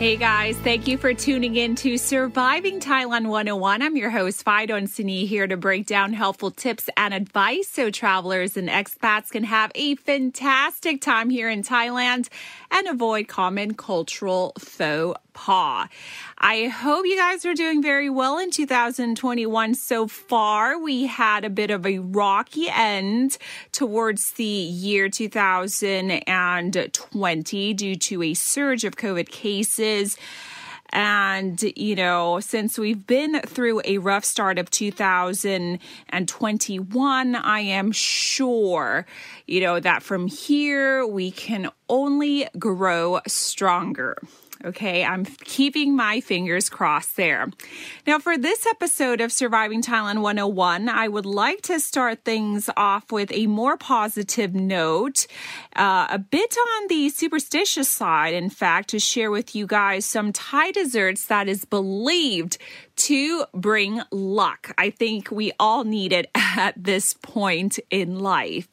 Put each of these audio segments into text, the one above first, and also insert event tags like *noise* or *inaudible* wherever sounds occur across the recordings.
Hey guys, thank you for tuning in to Surviving Thailand 101. I'm your host, Fidon Sini, here to break down helpful tips and advice so travelers and expats can have a fantastic time here in Thailand and avoid common cultural faux pas. I hope you guys are doing very well in 2021 so far. We had a bit of a rocky end towards the year 2020 due to a surge of COVID cases. And, you know, since we've been through a rough start of 2021, I am sure, you know, that from here we can only grow stronger. Okay, I'm keeping my fingers crossed there. Now, for this episode of Surviving Thailand 101, I would like to start things off with a more positive note, uh, a bit on the superstitious side, in fact, to share with you guys some Thai desserts that is believed to bring luck. I think we all need it *laughs* at this point in life.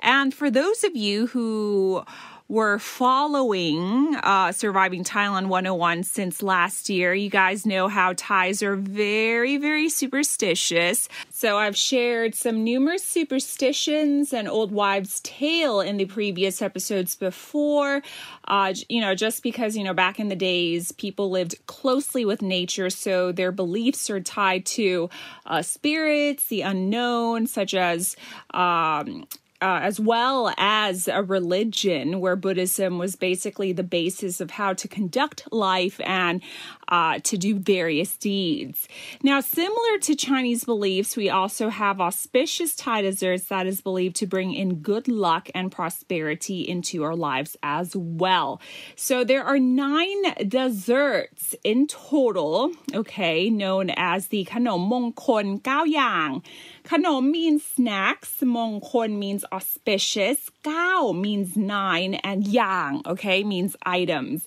And for those of you who were following uh, Surviving Thailand 101 since last year. You guys know how Thais are very, very superstitious. So I've shared some numerous superstitions and old wives' tale in the previous episodes before. Uh, you know, just because, you know, back in the days, people lived closely with nature, so their beliefs are tied to uh, spirits, the unknown, such as um, uh, as well as a religion where Buddhism was basically the basis of how to conduct life and uh, to do various deeds. Now, similar to Chinese beliefs, we also have auspicious Thai desserts that is believed to bring in good luck and prosperity into our lives as well. So there are nine desserts in total, okay, known as the Kanom Gao Yang. Kanom means snacks, Mongkon means auspicious, Gao means nine, and Yang, okay, means items.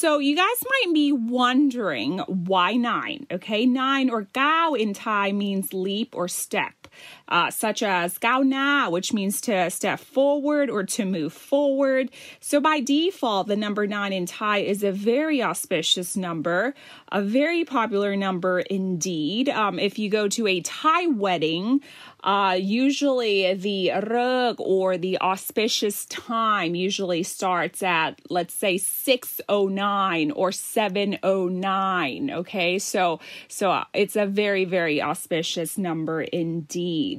So you guys might be wondering why nine, okay? Nine or Gao in Thai means leap or step uh, such as gao na, which means to step forward or to move forward. So by default, the number nine in Thai is a very auspicious number, a very popular number indeed. Um, if you go to a Thai wedding, uh, usually the rug or the auspicious time usually starts at let's say 609 or 709 okay so so uh, it's a very very auspicious number indeed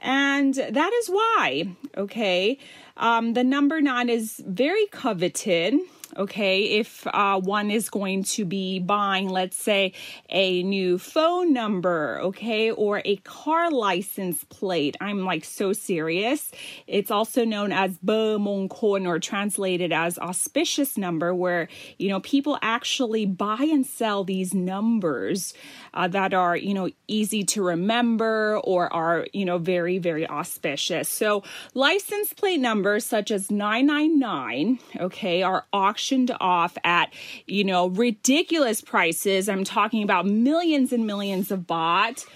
and that is why okay um, the number nine is very coveted okay? If uh, one is going to be buying let's say a new phone number okay or a car license plate i'm like so serious. It's also known as Ber Mongkon or translated as auspicious number where you know people actually buy and sell these numbers uh, that are you know easy to remember or are you know very very auspicious. So license plate numbers such as 999 okay are auctioned auctioned off at, you know, ridiculous prices. I'm talking about millions and millions of baht.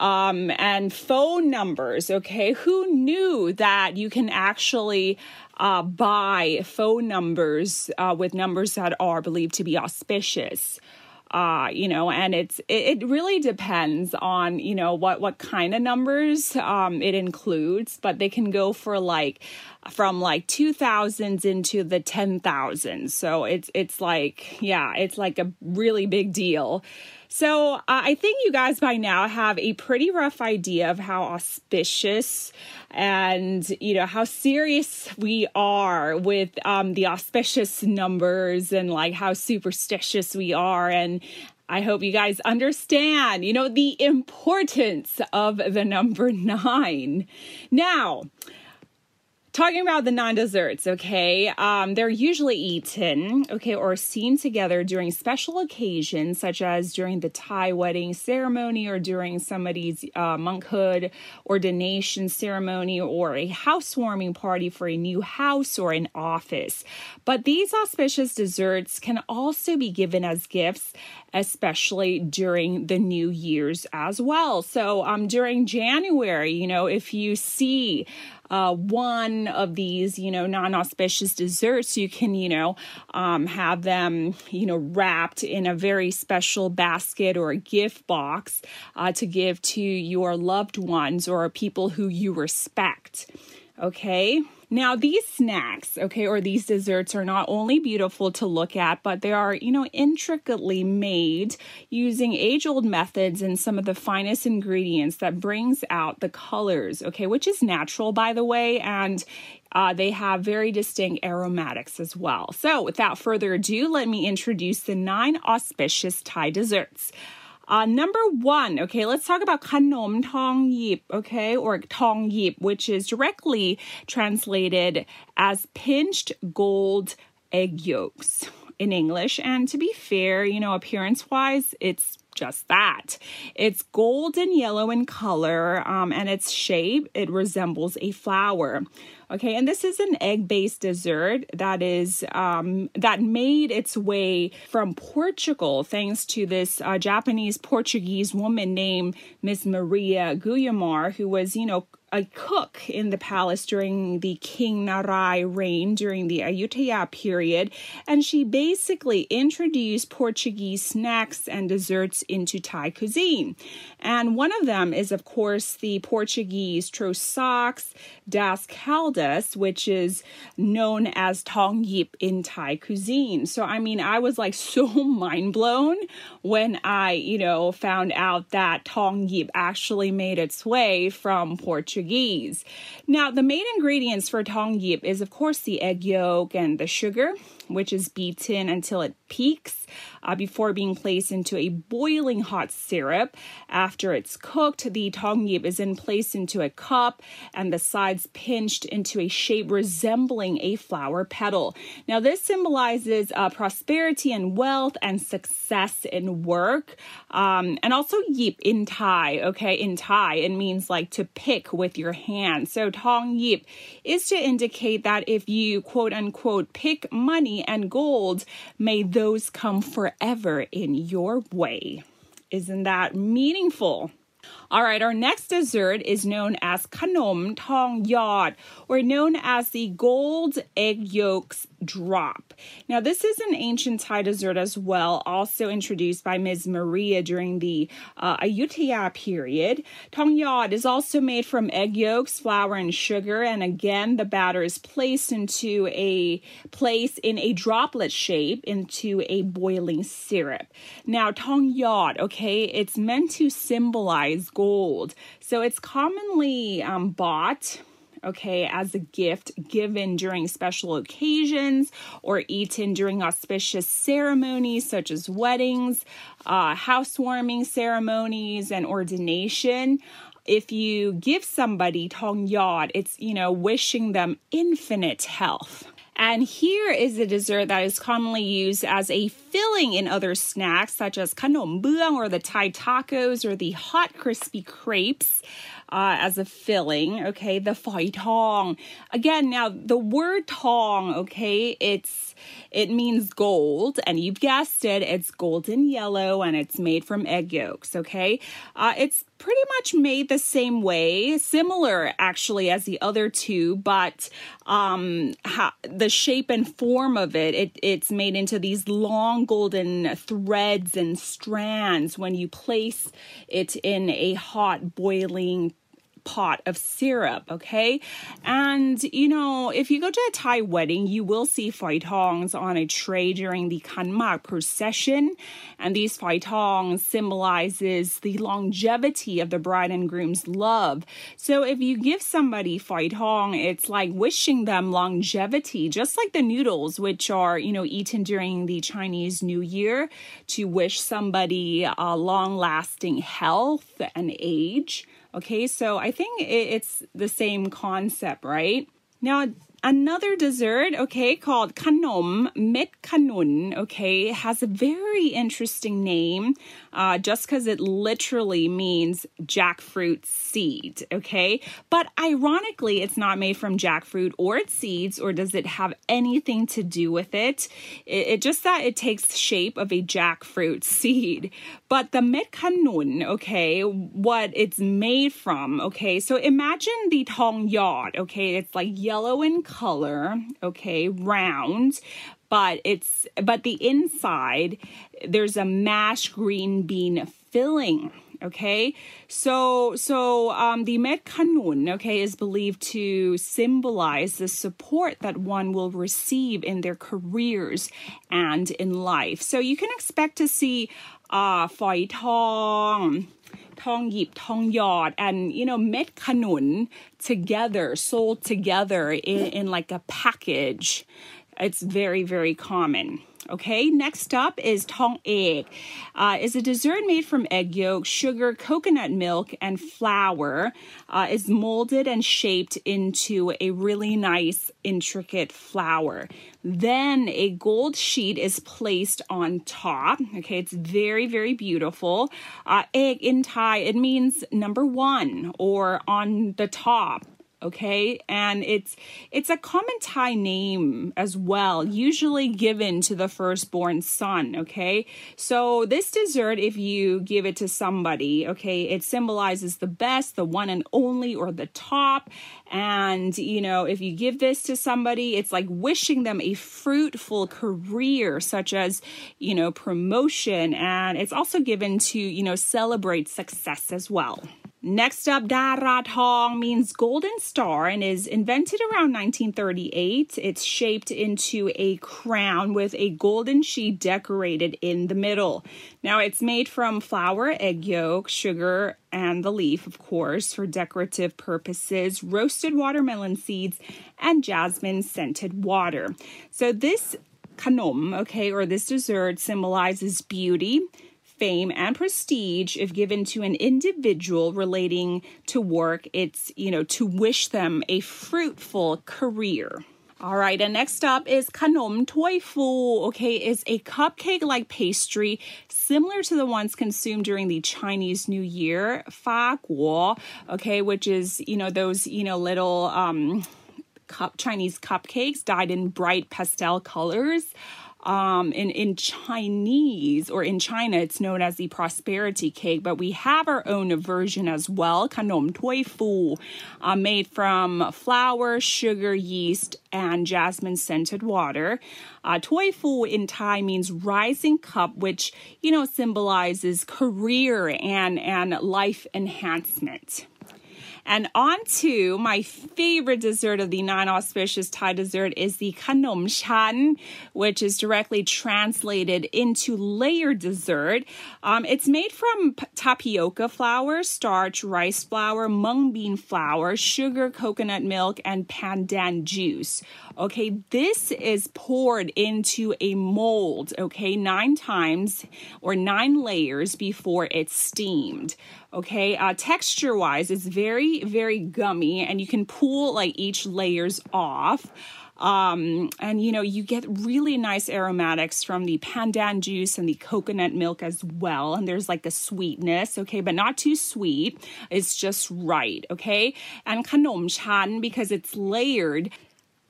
Um, and phone numbers. Okay, who knew that you can actually uh, buy phone numbers uh, with numbers that are believed to be auspicious? uh, you know, and it's it, it, really depends on you know what what kind of numbers um, it includes, but they can go for like from like two thousands into the ten thousands. So it's it's like yeah, it's like a really big deal. So uh, I think you guys by now have a pretty rough idea of how auspicious and you know how serious we are with um, the auspicious numbers and like how superstitious we are and I hope you guys understand, you know, the importance of the number nine. Now, talking about the non-desserts okay? Um, they're usually eaten okay or seen together during special occasions such as during the thai wedding ceremony or during somebody's uh, monkhood ordination ceremony or a housewarming party for a new house or an office. But these auspicious desserts can also be given as gifts especially during the new year's as well. So um, during january you know if you see uh, one of these, you know, non auspicious desserts, you can, you know, um, have them, you know, wrapped in a very special basket or a gift box uh, to give to your loved ones or people who you respect. Okay. Now, these snacks, okay, or these desserts are not only beautiful to look at, but they are, you know, intricately made using age old methods and some of the finest ingredients that brings out the colors, okay, which is natural, by the way, and uh, they have very distinct aromatics as well. So, without further ado, let me introduce the nine auspicious Thai desserts. Uh, number one, okay, let's talk about kanom tong yip, okay, or tong yip, which is directly translated as pinched gold egg yolks in English. And to be fair, you know, appearance wise, it's just that. It's golden yellow in color um, and its shape, it resembles a flower. Okay, and this is an egg-based dessert that is um, that made its way from Portugal thanks to this uh, Japanese Portuguese woman named Miss Maria Guiomar, who was, you know, a cook in the palace during the King Narai reign during the Ayutthaya period, and she basically introduced Portuguese snacks and desserts into Thai cuisine. And one of them is, of course, the Portuguese trouxas das caldas, which is known as tong yip in Thai cuisine. So, I mean, I was like *laughs* so mind blown when I, you know, found out that tong yip actually made its way from Portuguese. Now, the main ingredients for tong yip is, of course, the egg yolk and the sugar which is beaten until it peaks uh, before being placed into a boiling hot syrup. After it's cooked, the tong yip is then placed into a cup and the sides pinched into a shape resembling a flower petal. Now, this symbolizes uh, prosperity and wealth and success in work, um, and also yip in Thai. Okay, in Thai, it means like to pick with your hand. So, tong yip is to indicate that if you quote unquote pick and gold, may those come forever in your way. Isn't that meaningful? All right, our next dessert is known as kanom tong yod, or known as the gold egg yolks drop. Now, this is an ancient Thai dessert as well, also introduced by Ms. Maria during the uh, Ayutthaya period. Tong yod is also made from egg yolks, flour, and sugar, and again, the batter is placed into a place in a droplet shape into a boiling syrup. Now, tong yod, okay, it's meant to symbolize gold, so it's commonly um, bought okay, as a gift given during special occasions or eaten during auspicious ceremonies such as weddings, uh, housewarming ceremonies, and ordination. If you give somebody tong yod, it's, you know, wishing them infinite health. And here is a dessert that is commonly used as a filling in other snacks, such as kanom buang or the Thai tacos or the hot crispy crepes uh, as a filling. Okay, the fai tong. Again, now the word tong. Okay, it's it means gold, and you've guessed it. It's golden yellow, and it's made from egg yolks. Okay, uh, it's pretty much made the same way, similar actually as the other two, but um, the shape and form of it, it, it's made into these long golden threads and strands. When you place it in a hot boiling pot of syrup, okay? And you know, if you go to a Thai wedding, you will see phai tongs on a tray during the Kanmak procession, and these phai tongs symbolizes the longevity of the bride and groom's love. So if you give somebody phai tong, it's like wishing them longevity, just like the noodles, which are you know eaten during the Chinese New Year to wish somebody a long-lasting health and age. Okay, so I think it's the same concept, right? Now, another dessert, okay, called kanom mit kanun, okay, has a very interesting name uh, just because it literally means jackfruit seed, okay? But ironically, it's not made from jackfruit or its seeds, or does it have anything to do with it? It, it just that it takes shape of a jackfruit *laughs* seed. But the mit kanun, okay, what it's made from, okay, so imagine the tong yod, okay, it's like yellow in color, okay, round, but it's but the inside there's a mashed green bean filling okay? So so um, the met kanun okay is believed to symbolize the support that one will receive in their careers and in life. So you can expect to see uh foi tong tong yip tong yod and you know met kanun together sold together in, in like a package it's very, very common. Okay, next up is tong egg. Uh, is a dessert made from egg yolk, sugar, coconut milk, and flour. Uh, is molded and shaped into a really nice, intricate flower. Then a gold sheet is placed on top. Okay, it's very, very beautiful. Uh, egg in Thai, it means number one or on the top okay? And it's it's a common thai name as well usually given to the firstborn son okay? So this dessert if you give it to somebody okay it symbolizes the best the one and only or the top. And you know if you give this to somebody it's like wishing them a fruitful career such as you know promotion. And it's also given to you know celebrate success as well Next up, Dara Tong means golden star and is invented around 1938. It's shaped into a crown with a golden sheet decorated in the middle. Now, it's made from flour, egg yolk, sugar, and the leaf, of course, for decorative purposes, roasted watermelon seeds, and jasmine scented water. So, this kanom, okay, or this dessert symbolizes beauty fame and prestige if given to an individual relating to work it's you know to wish them a fruitful career all right, and next up is kanom fu. Okay, is a cupcake-like pastry similar to the ones consumed during the Chinese New Year, fa guo. Okay, which is you know those you know little um cup Chinese cupcakes dyed in bright pastel colors. Um, in, in Chinese or in China, it's known as the prosperity cake, but we have our own version as well, kanom tui fu, uh, made from flour, sugar, yeast, and jasmine scented water. Uh, fu in Thai means rising cup, which, you know, symbolizes career and, and life enhancement. And on to my favorite dessert of the non auspicious Thai dessert is the kanom chan, which is directly translated into layered dessert. Um, it's made from tapioca flour, starch, rice flour, mung bean flour, sugar, coconut milk, and pandan juice. Okay, this is poured into a mold, okay, nine times or nine layers before it's steamed. Okay, uh, texture wise, it's very, very gummy, and you can pull like each layers off. Um, and you know, you get really nice aromatics from the pandan juice and the coconut milk as well. And there's like a sweetness, okay, but not too sweet. It's just right, okay. And kanom chan, because it's layered,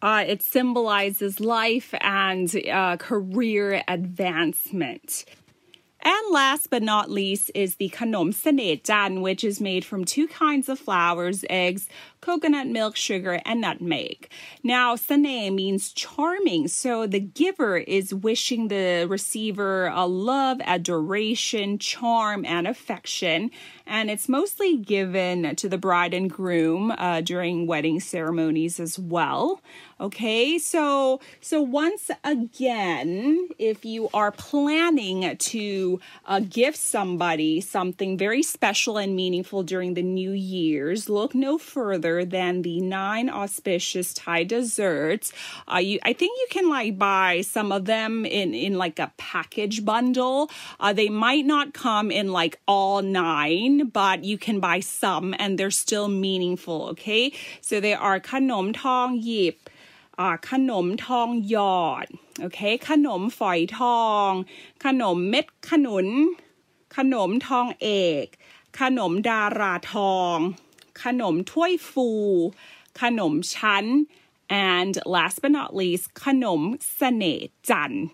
uh, it symbolizes life and uh, career advancement. And last but not least is the kanom sanejan, which is made from two kinds of flours, eggs, coconut milk, sugar, and nutmeg. Now, sane means charming, so the giver is wishing the receiver a love, adoration, charm, and affection. And it's mostly given to the bride and groom uh, during wedding ceremonies as well. Okay, so so once again, if you are planning to uh, gift somebody something very special and meaningful during the New Year's, look no further than the nine auspicious Thai desserts. Uh, you, I think you can like buy some of them in in like a package bundle. Uh, they might not come in like all nine one, but you can buy some and they're still meaningful, okay? So they are ขนมทองหยิบ อ่าขนมทองหยอด โอเค ขนมฝอยทอง ขนมเม็ดขนุน ขนมทองเอก ขนมดาราทอง ขนมถ้วยฟู ขนมชั้น and last but not least ขนมเสน่ห์จันทร์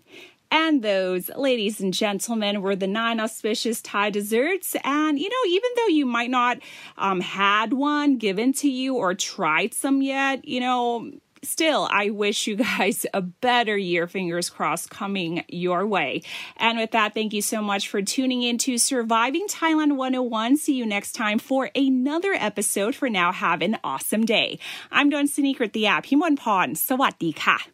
And those, ladies and gentlemen, were the nine auspicious Thai desserts. And, you know, even though you might not um, had one given to you or tried some yet, you know, still, I wish you *laughs* guys a better year, fingers crossed, coming your way. And with that, thank you so much for tuning in to Surviving Thailand 101. See you next time for another episode. For now, have an awesome day. I'm Don Sinikrit the app. Himon Pon. Ka.